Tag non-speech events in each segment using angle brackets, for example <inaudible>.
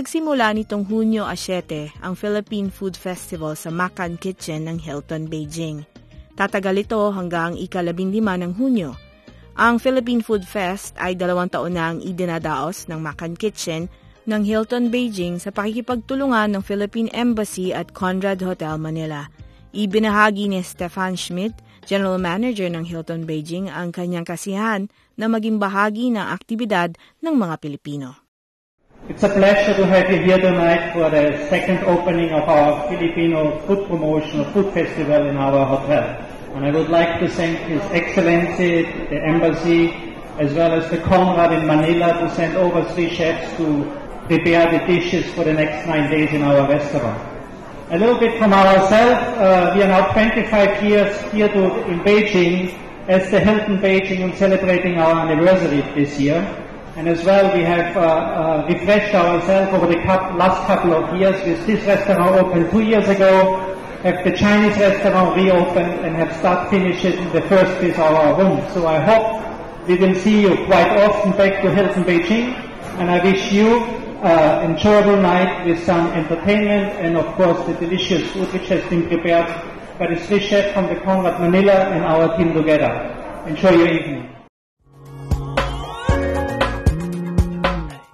Nagsimula nitong Hunyo a 7 ang Philippine Food Festival sa Makan Kitchen ng Hilton, Beijing. Tatagal ito hanggang ikalabindima ng Hunyo. Ang Philippine Food Fest ay dalawang taon na ang idinadaos ng Makan Kitchen ng Hilton, Beijing sa pakikipagtulungan ng Philippine Embassy at Conrad Hotel, Manila. Ibinahagi ni Stefan Schmidt, General Manager ng Hilton Beijing, ang kanyang kasiyahan na maging bahagi ng aktibidad ng mga Pilipino. It's a pleasure to have you here tonight for the second opening of our Filipino food promotion food festival in our hotel. And I would like to thank His Excellency, the Embassy, as well as the Conrad in Manila to send over three chefs to prepare the dishes for the next nine days in our restaurant. A little bit from ourselves, uh, we are now 25 years here to, in Beijing as the Hilton Beijing and celebrating our anniversary this year. And as well, we have uh, uh, refreshed ourselves over the last couple of years with this restaurant opened two years ago, have the Chinese restaurant reopened and have start finishing the first with our room. So I hope we will see you quite often back to Hilton Beijing and I wish you uh, enjoyable night with some entertainment and of course the delicious food which has been prepared by the Swiss chef from the Conrad Manila and our team together. Enjoy your evening.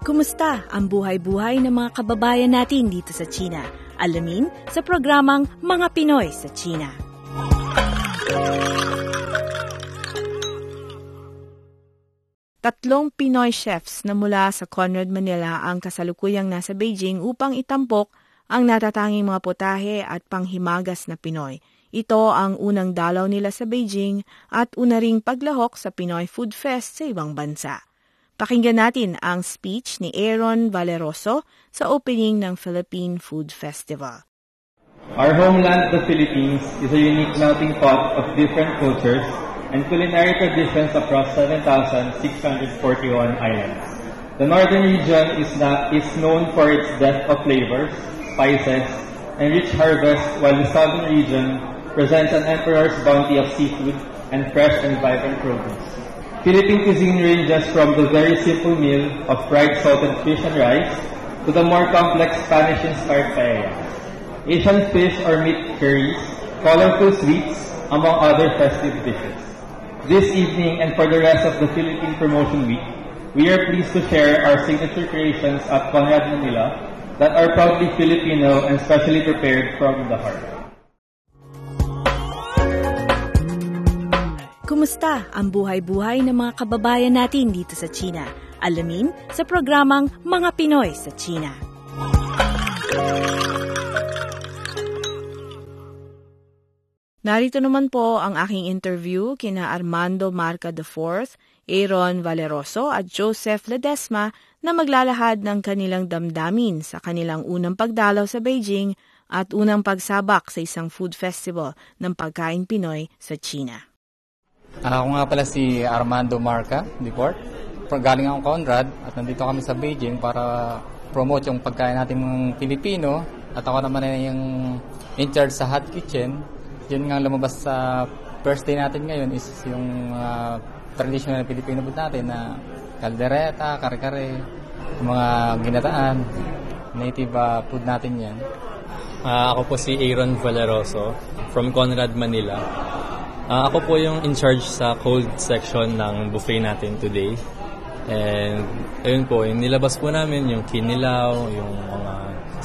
Kumusta ang buhay-buhay ng mga kababayan natin dito sa China? Alamin sa programang Mga Pinoy sa China. Tatlong Pinoy chefs na mula sa Conrad Manila ang kasalukuyang nasa Beijing upang itampok ang natatanging mga putahe at panghimagas na Pinoy. Ito ang unang dalaw nila sa Beijing at una ring paglahok sa Pinoy Food Fest sa ibang bansa. Pakinggan natin ang speech ni Aaron Valeroso sa opening ng Philippine Food Festival. Our homeland, the Philippines, is a unique melting pot of different cultures and culinary traditions across 7,641 islands. The northern region is, not, is known for its depth of flavors, spices, and rich harvest, while the southern region presents an emperor's bounty of seafood and fresh and vibrant produce. Philippine cuisine ranges from the very simple meal of fried salted fish and rice to the more complex Spanish-inspired paella. Asian fish or meat curries, colorful sweets, among other festive dishes. This evening and for the rest of the Philippine Promotion Week, we are pleased to share our signature creations at Conrad Manila that are proudly Filipino and specially prepared from the heart. Kumusta ang buhay-buhay ng mga kababayan natin dito sa China? Alamin sa programang Mga Pinoy sa China. Narito naman po ang aking interview kina Armando Marca IV, Aaron Valeroso at Joseph Ledesma na maglalahad ng kanilang damdamin sa kanilang unang pagdalaw sa Beijing at unang pagsabak sa isang food festival ng pagkain Pinoy sa China. Ako nga pala si Armando Marca, Deport. Galing akong Conrad at nandito kami sa Beijing para promote yung pagkain natin ng Pilipino at ako naman ay yung in charge sa hot kitchen. Yun nga lumabas sa first day natin ngayon is yung uh, traditional na Pilipino food natin na kaldereta, kare-kare, mga ginataan, native uh, food natin yan. Uh, ako po si Aaron Valeroso from Conrad, Manila. Uh, ako po yung in charge sa cold section ng buffet natin today. And ayun po, nilabas po namin yung kinilaw, yung mga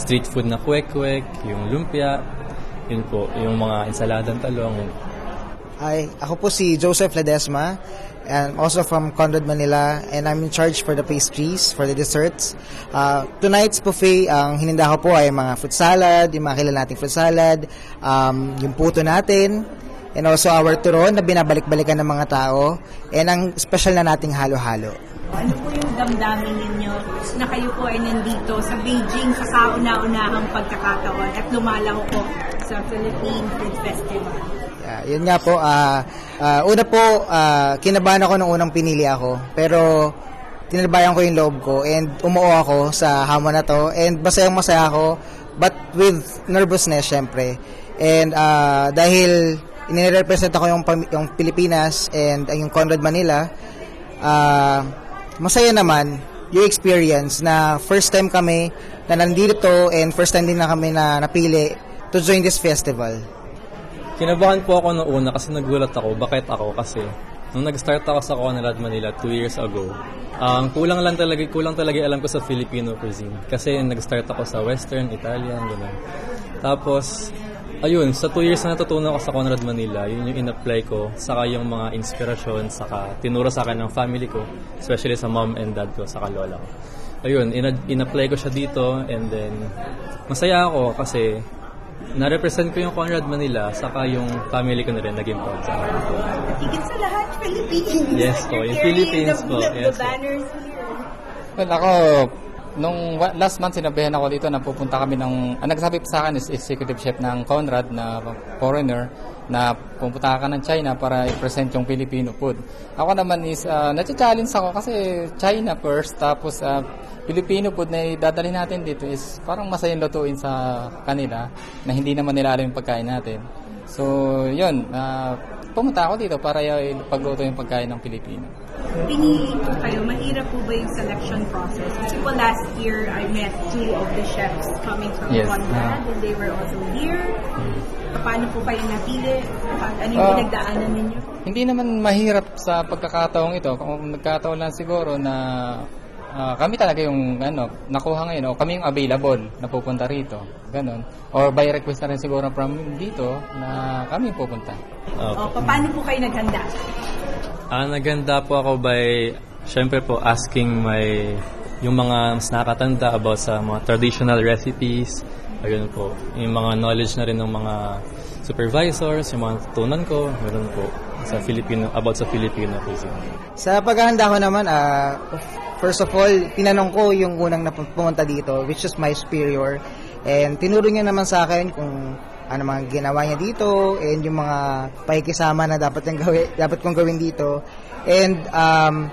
street food na kwek-kwek, yung lumpia, yun po, yung mga ensaladang talong. Ay, ako po si Joseph Ledesma and also from Conrad Manila and I'm in charge for the pastries, for the desserts. Uh, tonight's buffet, ang hininda ko po ay mga fruit salad, yung mga kilala nating fruit salad, um, yung puto natin, and also our turon na binabalik-balikan ng mga tao, and ang special na nating halo-halo. Ano po yung damdamin ninyo na kayo po ay nandito sa Beijing sa kauna-unahang pagkakataon at lumalaho po sa Philippine Food Festival? Yeah, yun nga po, ah ah, una po, ah, kinabahan ako nung unang pinili ako, pero tinabayan ko yung loob ko and umuo ako sa hamon na to and masayang masaya ako but with nervousness syempre and ah, dahil inirepresent ako yung, yung Pilipinas and ang yung Conrad Manila ah, masaya naman yung experience na first time kami na nandito and first time din na kami na napili to join this festival. Kinabahan po ako noong una kasi nagulat ako. Bakit ako? Kasi nung nag-start ako sa Conrad Manila two years ago, ang kulang lang talaga, kulang talaga alam ko sa Filipino cuisine. Kasi nag-start ako sa Western, Italian, gano'n. Tapos, ayun, sa two years na natutunan ko sa Conrad Manila, yun yung in-apply ko, saka yung mga inspirasyon, saka tinuro sa akin ng family ko, especially sa mom and dad ko, saka lola ko. Ayun, in- in-apply ko siya dito, and then, masaya ako kasi na-represent ko yung Conrad Manila, saka yung family ko na rin naging proud sa akin. Higit sa lahat, Philippines. Yes po, yung Philippines the, po, The, yes the banners here. Well, ako, nung last month sinabihan ako dito na pupunta kami ng, ang nagsabi sa akin is executive chef ng Conrad na foreigner na pupunta ka ng China para i-present yung Filipino food. Ako naman is, uh, challenge ako kasi China first, tapos uh, Filipino food na idadali natin dito is parang masayang lutuin sa kanila na hindi naman nila alam yung pagkain natin. So, yun, uh, pumunta ako dito para pagluto yung pagkain ng Pilipino. Pinili po kayo, mahirap po ba yung selection process? Kasi po last year, I met two of the chefs coming from Yes. Conrad and they were also here. Paano po kayo napili? Ano yung Ah. pinagdaanan ninyo? Hindi naman mahirap sa pagkakataong ito. Kung nagkataon lang siguro na ah, kami talaga yung ano, nakuha ngayon o kami yung available na pupunta rito. Ganon. Or by request na rin siguro from dito na kami yung pupunta. Uh, O, paano po kayo naghanda? Ah, naganda po ako by, syempre po, asking my, yung mga mas nakatanda about sa mga traditional recipes. Ayun po. Yung mga knowledge na rin ng mga supervisors, yung mga tutunan ko, meron po sa Filipino, about sa Filipino cuisine. Sa paghahanda ko naman, ah, first of all, tinanong ko yung unang pumunta dito, which is my superior. And tinuro niya naman sa akin kung ano mga ginawa niya dito and yung mga pakikisama na dapat, yung gawin, dapat kong gawin dito. And um,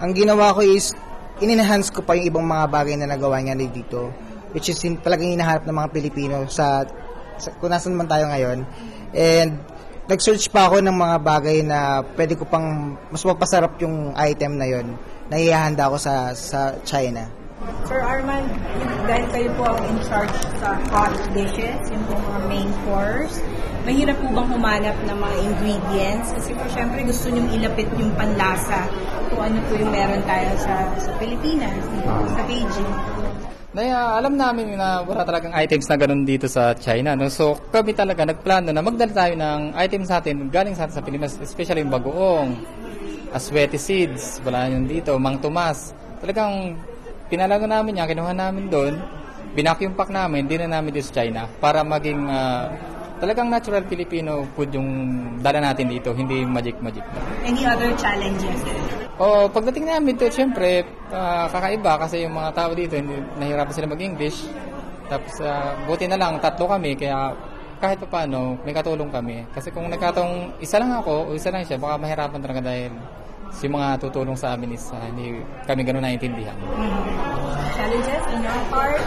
ang ginawa ko is, in-enhance ko pa yung ibang mga bagay na nagawa niya dito. Which is talagang hinahanap ng mga Pilipino sa, sa kung nasan man tayo ngayon. And nag-search pa ako ng mga bagay na pwede ko pang mas mapasarap yung item na yon na ihahanda ko sa sa China. Sir Arman, dahil kayo po ang in charge sa hot dishes, yung po mga main course, mahirap po bang humanap ng mga ingredients? Kasi po syempre gusto nyo ilapit yung panlasa kung ano po yung meron tayo sa, sa Pilipinas, dito sa Beijing. Kaya alam namin na wala talagang items na ganun dito sa China. No? So kami talaga nagplano na magdala tayo ng items natin galing sa sa Pilipinas, especially yung bagoong, aswete seeds, wala yun dito, mang tomas. Talagang pinalago namin yan, kinuha namin doon, binacuum pack namin, din na namin dito sa China para maging ah, talagang natural Filipino food yung dala natin dito, hindi magic-magic. Any other challenges? O pagdating namin dito, syempre, ah, kakaiba kasi yung mga tao dito, hindi, nahirapan sila mag-English. Tapos, ah, buti na lang, tatlo kami, kaya kahit pa paano, may katulong kami. Kasi kung nagkataong isa lang ako o isa lang siya, baka mahirapan talaga dahil si mga tutulong sa amin is ah, hindi kami ganun naiintindihan. Challenges in your part?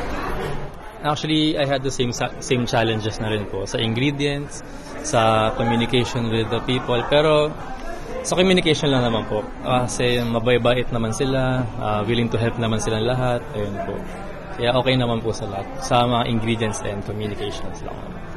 Actually, I had the same sa- same challenges na rin po sa ingredients, sa communication with the people. Pero sa communication lang naman po. Kasi mabait naman sila, ah, willing to help naman silang lahat. Ayun po. Kaya okay naman po sa lahat. Sa mga ingredients and communications lang naman.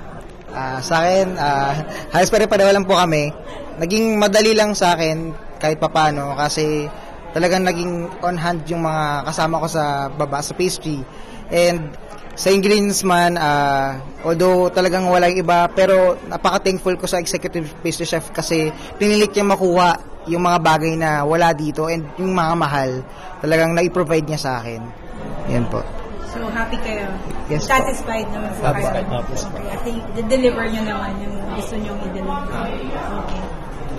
Ah, sa akin, ah, halos pare-pareho lang po kami. Naging madali lang sa akin kahit papano kasi talagang naging on hand yung mga kasama ko sa baba sa pastry. And sa ingredients man, ah, although talagang wala yung iba, pero napaka-thankful ko sa executive pastry chef kasi pinilit niya makuha yung mga bagay na wala dito and yung mga mahal, talagang na-provide niya sa akin. Yan po. So, happy kayo. Yes po. Satisfied naman po Satisfied. kayo. Okay, I think the-deliver nyo naman yung gusto nyo i-deliver. Okay.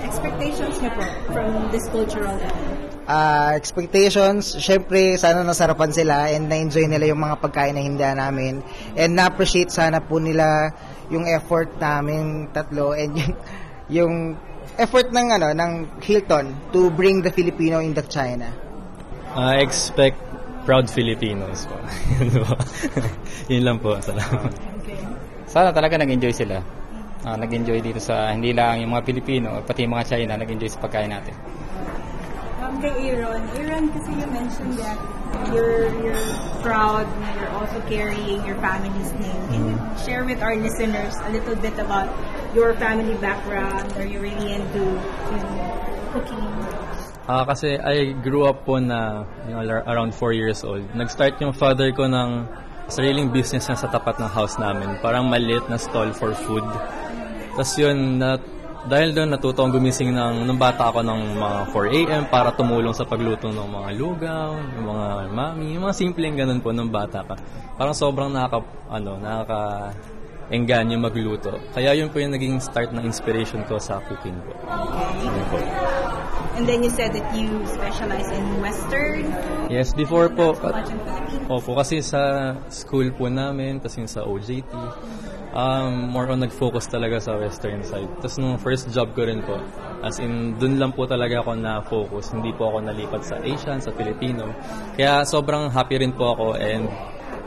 Expectations nyo po from this cultural event? Ah, expectations, syempre sana nasarapan sila and na-enjoy nila yung mga pagkain na hindi namin and na-appreciate sana po nila yung effort namin tatlo and <laughs> yung, yung effort ng ano ng Hilton to bring the Filipino in the China. I expect proud Filipinos po. <laughs> Yun po. <laughs> Yun lang po. Salamat. Okay. Sana talaga nag-enjoy sila. Ah, nag-enjoy dito sa, hindi lang yung mga Pilipino, pati yung mga China, nag-enjoy sa pagkain natin. Um, kay Aaron, Aaron, kasi you mentioned that you're, you're proud na you're also carrying your family's name. Can you share with our listeners a little bit about your family background? Are you really into you know, cooking? Ah, kasi I grew up po na you know, ar- around 4 years old. Nag-start yung father ko ng sariling business na sa tapat ng house namin. Parang maliit na stall for food. Tapos yun, na, dahil doon natuto akong gumising ng, nung bata ako ng mga 4 a.m. para tumulong sa pagluto ng mga lugaw, ng mga mami, yung mga simpleng ganun po nung bata ka. Parang sobrang nakaka, ano, nakaka engganyo magluto. Kaya yun po yung naging start ng inspiration ko sa cooking ko. Yun po. And then you said that you specialize in Western. Yes, before po, Philippines. Opo, kasi sa school po namin, kasi sa OJT, um, more on nag-focus talaga sa western side. Tapos nung first job ko rin po, as in, dun lang po talaga ako na-focus. Hindi po ako nalipat sa Asian, sa Filipino. Kaya sobrang happy rin po ako and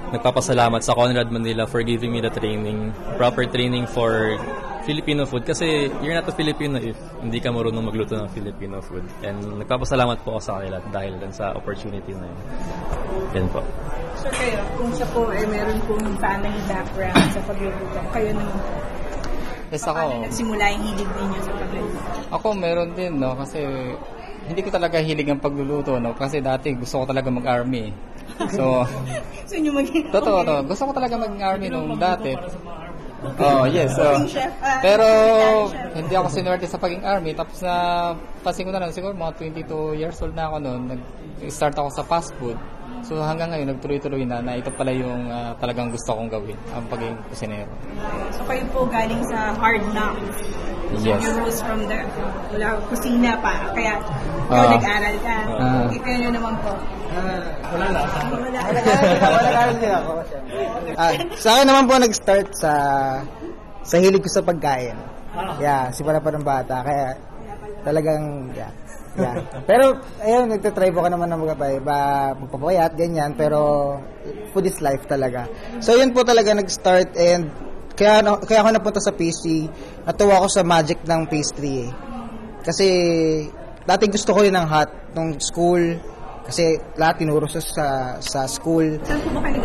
nagpapasalamat sa Conrad Manila for giving me the training, proper training for Filipino food. Kasi you're not a Filipino if hindi ka marunong magluto ng Filipino food. And nagpapasalamat po ako sa kanila dahil dun sa opportunity na yun. Yan po. So kayo, kung siya po ay meron pong family background sa pagluluto, kayo naman po. Yes, Paano ako. nagsimula yung hilig ninyo sa pagluluto? Ako meron din, no, kasi hindi ko talaga hilig ang pagluluto, no, kasi dati gusto ko talaga mag-army. So, <laughs> So, nyo maging... totoo, to. Gusto ko talaga mag-army nung dati. Oh, yes. So, Cooking chef, ah, pero hindi ako sinuwerte sa pagiging army. Tapos na pasin ko na lang, siguro mga 22 years old na ako noon. Nag-start ako sa fast food. So hanggang ngayon, nagtuloy-tuloy na na ito pala yung ah, talagang gusto kong gawin, ang pagiging kusinero. So, kayo po galing sa hard knocks. Yes. You rose from the wala kusina pa. Kaya, Ah. nag-aral ka. Ah. Ikaw nyo naman po. <laughs> Wala na. Wala. Wala din ako. Ah, sa akin naman po nag-start sa sa hilig ko sa pagkain. Yeah, simula pa ng bata. Kaya talagang, yeah. Yeah. Pero, ayun, nagtatry po ka naman ng magpapay, ba, magpapayat, ganyan. Pero, food is life talaga. So, yun po talaga nag-start and kaya, na- kaya ako napunta sa pastry. Natuwa ako sa magic ng pastry eh. Kasi, dati gusto ko yun ng hot nung school. Kasi lahat tinuro sa, sa, sa school Saan po ba kayo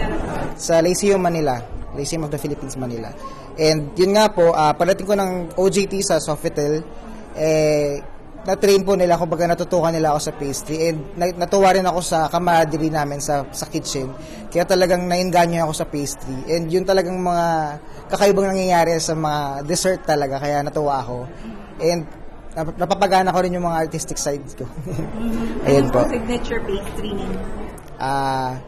sa Lyceum Manila, Lyceum of the Philippines Manila. And yun nga po, uh, pagdating ko ng OJT sa Sofitel, eh, na-train po nila ako, baga natutukan nila ako sa pastry. And na- natuwa rin ako sa camaraderie namin sa, sa kitchen. Kaya talagang nainganyo ako sa pastry. And yun talagang mga kakaibang nangyayari sa mga dessert talaga, kaya natuwa ako. And nap- napapagana ko rin yung mga artistic sides ko. <laughs> Ayun po. Signature pastry ninyo. Ah,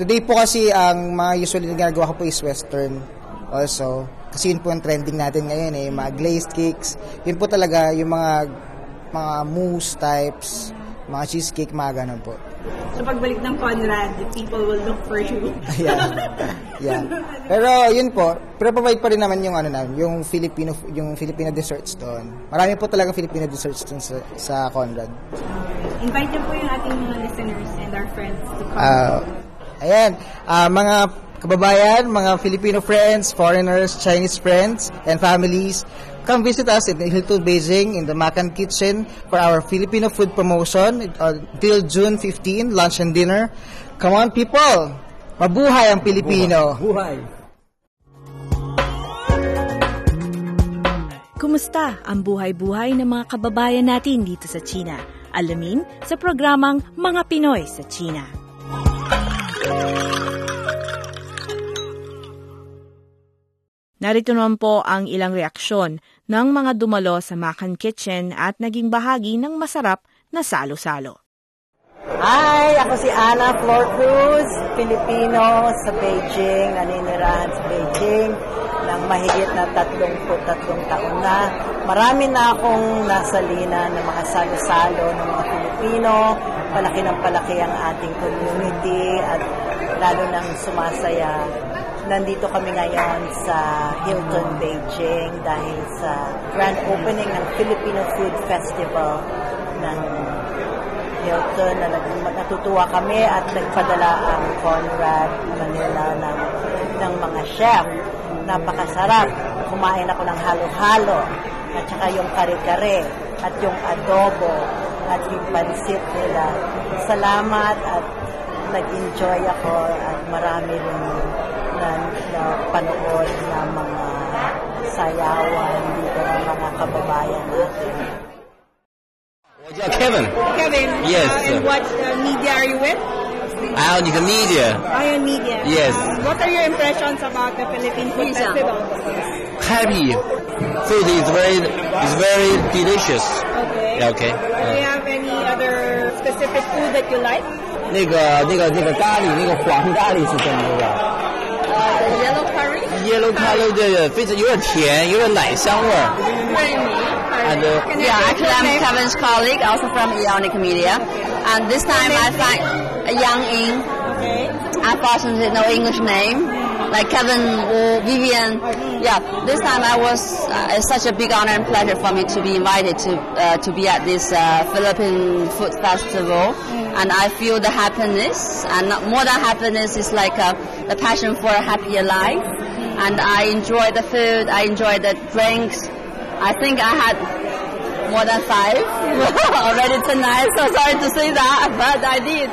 today po kasi ang mga usually na ginagawa ko po is western also. Kasi yun po ang trending natin ngayon eh, mga glazed cakes. Yun po talaga yung mga mga mousse types, mga cheesecake, mga ganun po. So, pagbalik ng Conrad, people will look for you. <laughs> yeah. yeah. Pero yun po, pero provide pa rin naman yung ano na, yung Filipino yung Filipino desserts doon. Marami po talaga Filipino desserts doon sa, sa Conrad. Invite niyo po yung ating mga listeners and our friends to come. Ah, ayan, Ah, mga kababayan, mga Filipino friends, foreigners, Chinese friends, and families, come visit us in Hilton Beijing in the Makan Kitchen for our Filipino food promotion until June 15, lunch and dinner. Come on people! Mabuhay ang Pilipino! Kumusta ang buhay-buhay ng mga kababayan natin dito sa China? Alamin sa programang Mga Pinoy sa China. Narito naman po ang ilang reaksyon ng mga dumalo sa Makan Kitchen at naging bahagi ng masarap na salo-salo. Hi, ako si Ana Flor Cruz, Pilipino sa Beijing, naninirahan sa Beijing ng mahigit na 33 taon na. Marami na akong nasalina ng mga salo-salo ng mga Pilipino, palaki ng palaki ang ating community at lalo nang sumasaya. Nandito kami ngayon sa Hilton, Beijing dahil sa grand opening ng Filipino Food Festival ng Hilton na natutuwa kami at nagpadala ang Conrad Manila ng, ng mga chef. Napakasarap. Kumain ako ng halo-halo at saka yung kare-kare at yung adobo at yung pansit nila. Salamat at nag-enjoy ako at marami rin na, na panood na mga sayawan dito ng mga kababayan natin. Kevin。Kevin, Yes. uh, and what uh, media are you with? Ionic Media. Ion Media. Yes. Um, what are your impressions about the Philippine Food Festival? Happy. Food is very is very delicious. Okay. Yeah, okay. Do you have any other specific food that you like? 那个那个那个咖喱，那个黄咖喱是什么的 Yellow curry? ？Yellow color 对对，非常有点甜，有点奶香味儿。 And uh, Can I Yeah, get actually your I'm name? Kevin's colleague, also from Ionic Media. And this time I find a young in. Okay. Unfortunately, no English name. Like Kevin or Vivian. Yeah, this time I was, uh, it's such a big honor and pleasure for me to be invited to, uh, to be at this uh, Philippine Food Festival. And I feel the happiness, and not- more than happiness is like a, the passion for a happier life. And I enjoy the food, I enjoy the drinks. I think I had more than five <laughs> already tonight. So sorry to say that, <laughs> but I did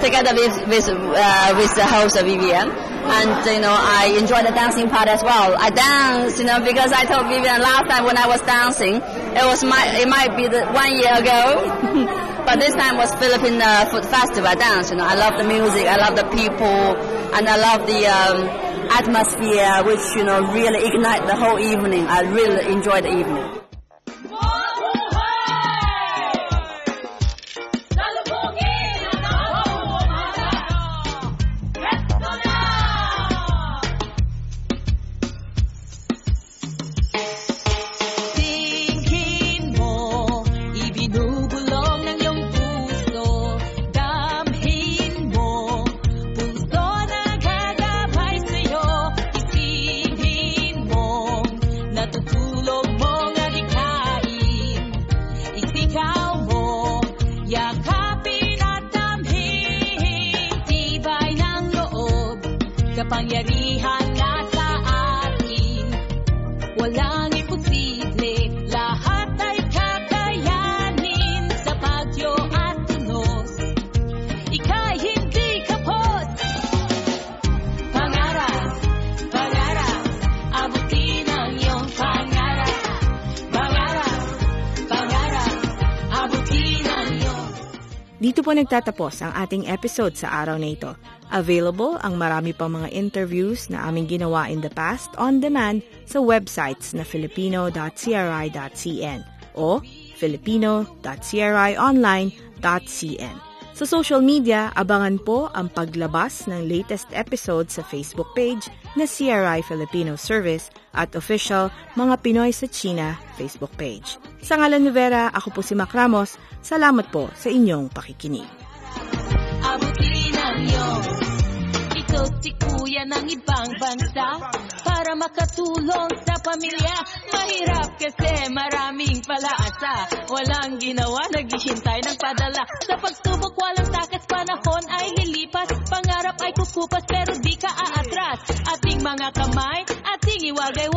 together with with uh, with the host Vivian. And you know, I enjoy the dancing part as well. I dance, you know, because I told Vivian last time when I was dancing, it was my it might be the one year ago, <laughs> but this time was Philippine uh, Food Festival I dance. You know, I love the music, I love the people, and I love the um, atmosphere, which you know really ignite the whole evening. I really enjoy the evening. pangyarihan Dito po nagtatapos ang ating episode sa araw na ito. Available ang marami pang mga interviews na aming ginawa in the past on demand sa websites na filipino.cri.cn o filipino.crionline.cn. Sa social media, abangan po ang paglabas ng latest episode sa Facebook page na CRI Filipino Service at official Mga Pinoy sa China Facebook page. Sa ngalan ni Vera, ako po si Mac Ramos. Salamat po sa inyong pakikinig. iyong Ikot-ikuyan ng ibang bansa Para makatulong sa pamilya Mahirap kasi maraming palaasa. Walang ginawa, naghihintay ng padala. Sa pagsubok walang takas, panahon ay lilipas. Pangarap ay kukupas pero di ka aatras. Ating mga kamay, ating iwagay